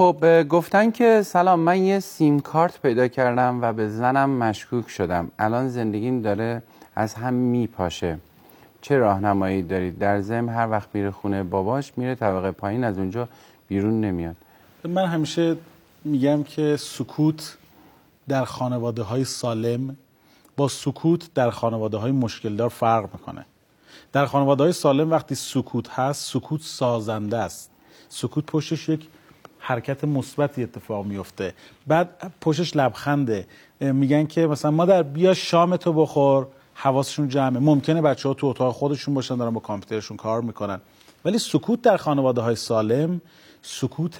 خب گفتن که سلام من یه سیم کارت پیدا کردم و به زنم مشکوک شدم. الان زندگیم داره از هم میپاشه. چه راهنمایی دارید؟ در ضمن هر وقت میره خونه باباش میره طبقه پایین از اونجا بیرون نمیاد. من همیشه میگم که سکوت در خانواده های سالم با سکوت در خانواده های مشکلدار فرق می‌کنه. در خانواده های سالم وقتی سکوت هست سکوت سازنده است. سکوت پشتش یک حرکت مثبتی اتفاق میفته. بعد پشتش لبخنده. میگن که مثلا مادر بیا شام تو بخور حواسشون جمعه. ممکنه بچه ها تو اتاق خودشون باشن دارن با کامپیوترشون کار می‌کنن. ولی سکوت در خانواده های سالم سکوت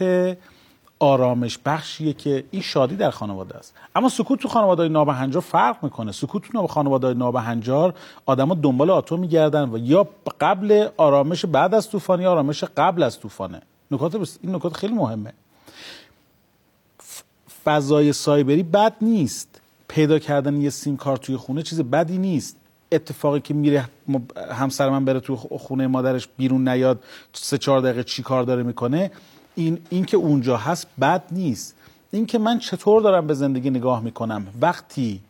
آرامش بخشیه که این شادی در خانواده است. اما سکوت تو خانواده نابهنجار فرق می‌کنه. سکوت تو خانواده نابهنجار آدما دنبال آتو میگردن و یا قبل آرامش بعد از طوفان یا آرامش قبل از طوفانه. نکات بس... این نکات خیلی مهمه. فضای سایبری بد نیست. پیدا کردن یه سیم کارت توی خونه چیز بدی نیست. اتفاقی که میره همسر من بره تو خونه مادرش بیرون نیاد سه چهار دقیقه چی کار داره می‌کنه این این که اونجا هست بد نیست. این که من چطور دارم به زندگی نگاه می‌کنم؟ وقتی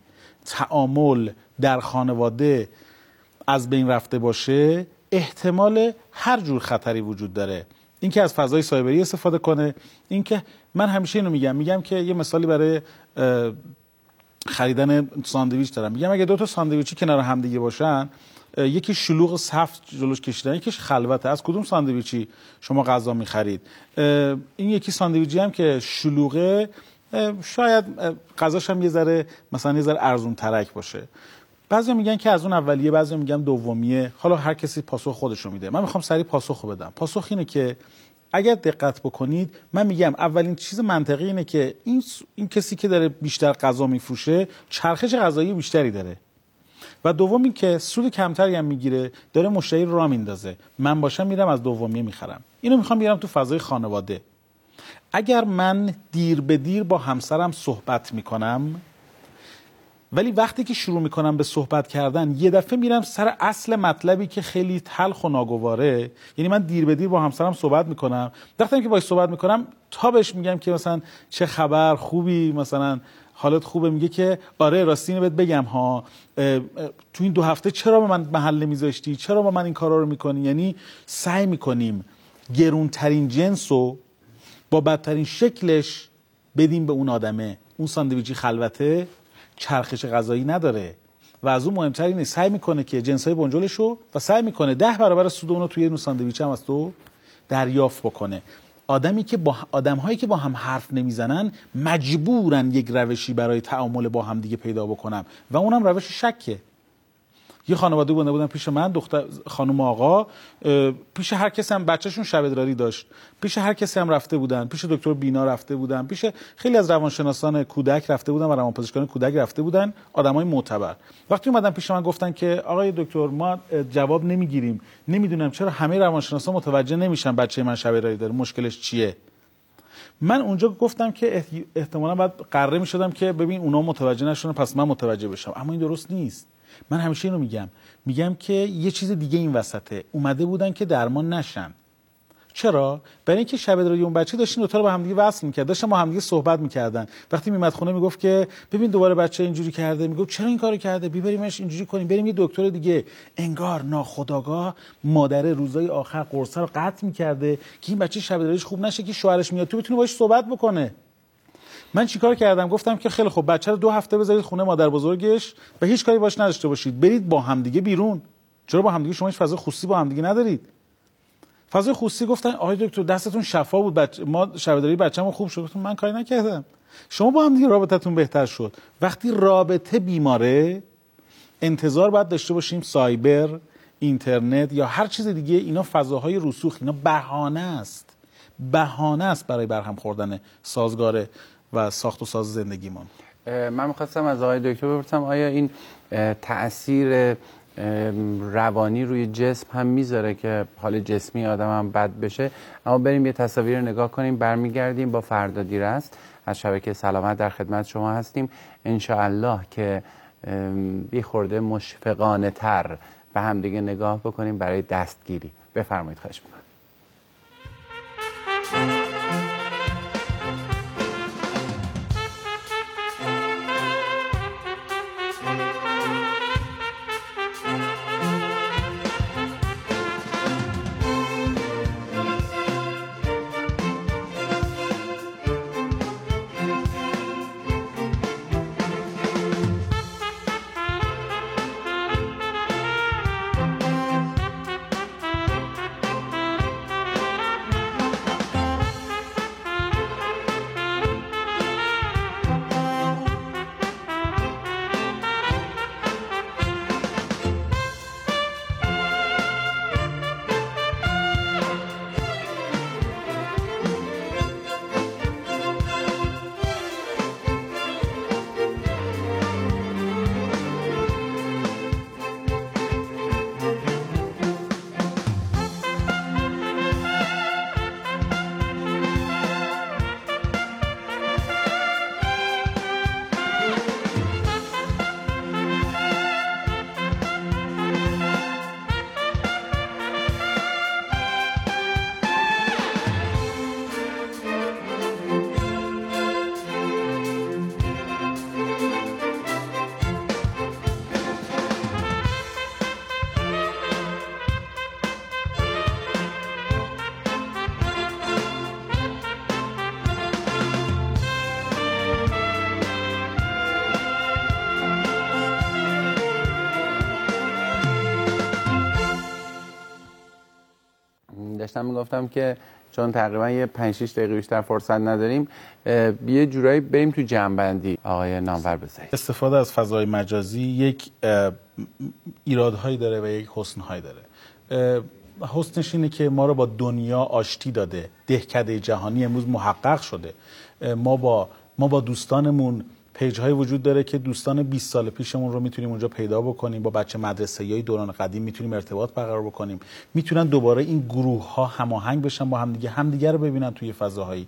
تعامل در خانواده از بین رفته باشه احتمال هر جور خطری وجود داره. اینکه از فضای سایبری استفاده کنه. اینکه من همیشه اینو میگم میگم که یه مثالی برای خریدن ساندویچ دارم. میگم اگه دو تا ساندویچی کنار هم دیگه باشن یکی شلوغ سفت جلوش کشیدن یکیش خلوته. از کدوم ساندویچی شما غذا می‌خرید؟ این یکی ساندویچی هم که شلوغه شاید غذاش هم یه ذره مثلا یه ذره ارزون ترک باشه. بعضی میگن که از اون اولیه بعضی میگن دومیه. حالا هر کسی پاسخ خودشو میده. من می‌خوام سری پاسخ بدم. پاسخ اینه که اگر دقت بکنید من میگم اولین چیز منطقی اینه که این, این کسی که داره بیشتر غذا میفروشه چرخش غذایی بیشتری داره. و دوم این که سود کمتری هم می‌گیره داره مشتری را میندازه. من باشم میرم از دومیه می‌خرم. اینو می‌خوام بیارم تو فضای خانواده. اگر من دیر به دیر با همسرم صحبت می‌کنم ولی وقتی که شروع می‌کنم به صحبت کردن یه دفعه میرم سر اصل مطلبی که خیلی تلخ و ناگواره. یعنی من دیر به دیر با همسرم صحبت می‌کنم. وقتی که باش صحبت می‌کنم تا بهش میگم که مثلا چه خبر خوبی مثلا حالت خوبه میگه که آره راستی اینو بهت بگم ها. تو این دو هفته چرا به من محل نمیذاشتی چرا با من این کارا رو می‌کنی؟ یعنی سعی می‌کنیم گرونترین جنس رو با بدترین شکلش بدیم به اون آدمه. اون ساندویچی خلوته چرخش غذایی نداره. و از اون مهمتر اینه سعی می‌کنه که جنسای بنجلش رو و سعی می‌کنه ده برابر سود اون رو توی ساندویچ هم از تو دریافت بکنه. آدمی که با آدم هایی که با هم حرف نمی‌زنن مجبورن یک روشی برای تعامل با هم دیگه پیدا بکنم و اونم روش شکه. یه خانواده بوده بودن پیش من دختر خانم آقا پیش هر کسی هم بچهشون شب ادراری داشت. پیش هر کسی هم رفته بودن. پیش دکتر بینا رفته بودن. پیش خیلی از روانشناسان کودک رفته بودن و روانپزشکان کودک رفته بودن. آدمای معتبر. وقتی اومدن پیش من گفتن که آقای دکتر ما جواب نمی‌گیریم. نمی‌دونم چرا همه روانشناسا متوجه نمیشن بچه من شب ادراری داره. مشکلش چیه؟ من اونجا گفتم که احتمالا بعد قره می شدم که ببین اونا متوجه نشدن پس من متوجه بشم. اما این درست نیست. من همیشه اینو میگم. میگم که یه چیز دیگه این وسطه. اومده بودن که درمان نشن. چرا؟ برای اینکه شب ادراری اون بچه داشتین دوتا رو با همدیگه وصل می‌کرد. داشتن با همدیگه صحبت می‌کردن. وقتی میمد خونه می‌گفت که ببین دوباره بچه اینجوری کرده. می‌گفت چرا این کارو کرده؟ بیبریمش اینجوری کنیم. بریم یه دکتر دیگه. انگار ناخداگاه مادر روزای آخر قرصه رو قطع می‌کرده که این بچه شب خوب نشه که شوهرش میاد. تو بتونه باش صحبت بکنه. من چیکار کردم؟ گفتم که خیلی خوب بچه رو دو هفته بذارید خونه مادر بزرگش و هیچ کاری باش نداشته باشید. برید با همدیگه بیرون. چرا با همدیگه؟ شما هیچ فضای خصوصی با همدیگه ندارید. فضای خصوصی گفتن آقای دکتر دستتون شفا بود بچه ما شبداری بچه‌مون خوب شد. گفتم من کاری نکردم. شما با همدیگه رابطتون بهتر شد. وقتی رابطه بیماره انتظار باید داشته باشیم سایبر اینترنت یا هر چیز دیگه اینا فضاهای رسوخ اینا بهانه است. بهانه است برای برهم خوردن سازگار و ساخت و ساز زندگیمون من می‌خواستم از آقای دکتر بپرسم آیا این تاثیر روانی روی جسم هم می‌ذاره که حال جسمی آدم هم بد بشه؟ اما بریم یه تصاویر نگاه کنیم برمیگردیم با فردا دیر است. از شبکه سلامت در خدمت شما هستیم. الله که بی خورده مشفقانه تر به هم دیگه نگاه بکنیم برای دستگیری. بفرمایید خواهش می‌کنم. داشتم می‌گفتم که چون تقریبا یه 5 6 دقیقه بیشتر فرصت نداریم یه جورایی بریم تو جنبندی. آقای نامور بذارید استفاده از فضای مجازی یک ایرادهایی داره و یک حسنهایی داره. حسنش اینه که ما رو با دنیا آشتی داده. دهکده جهانی امروز محقق شده. ما با ما با دوستانمون پیج های وجود داره که دوستان 20 سال پیشمون رو می‌تونیم اونجا پیدا بکنیم. با بچه مدرسه های دوران قدیم می‌تونیم ارتباط برقرار بکنیم. می‌تونن دوباره این گروه ها هماهنگ بشن با همدیگه همدیگه رو ببینن توی فضاهایی.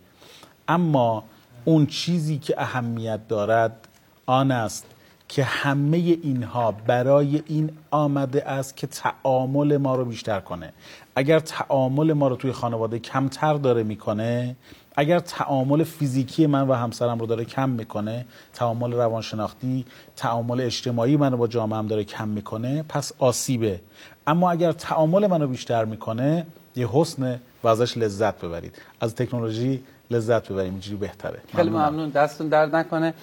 اما اون چیزی که اهمیت دارد آن است که همه اینها برای این آمده است که تعامل ما رو بیشتر کنه. اگر تعامل ما رو توی خانواده کمتر داره می‌کنه اگر تعامل فیزیکی من و همسرم رو داره کم می‌کنه تعامل روانشناختی تعامل اجتماعی من رو با جامعه هم داره کم می‌کنه پس آسیبه. اما اگر تعامل منو بیشتر می‌کنه یه حسن و ازش لذت ببرید. از تکنولوژی لذت ببریم اینجوری بهتره. خیلی ممنون. دستتون درد نکنه.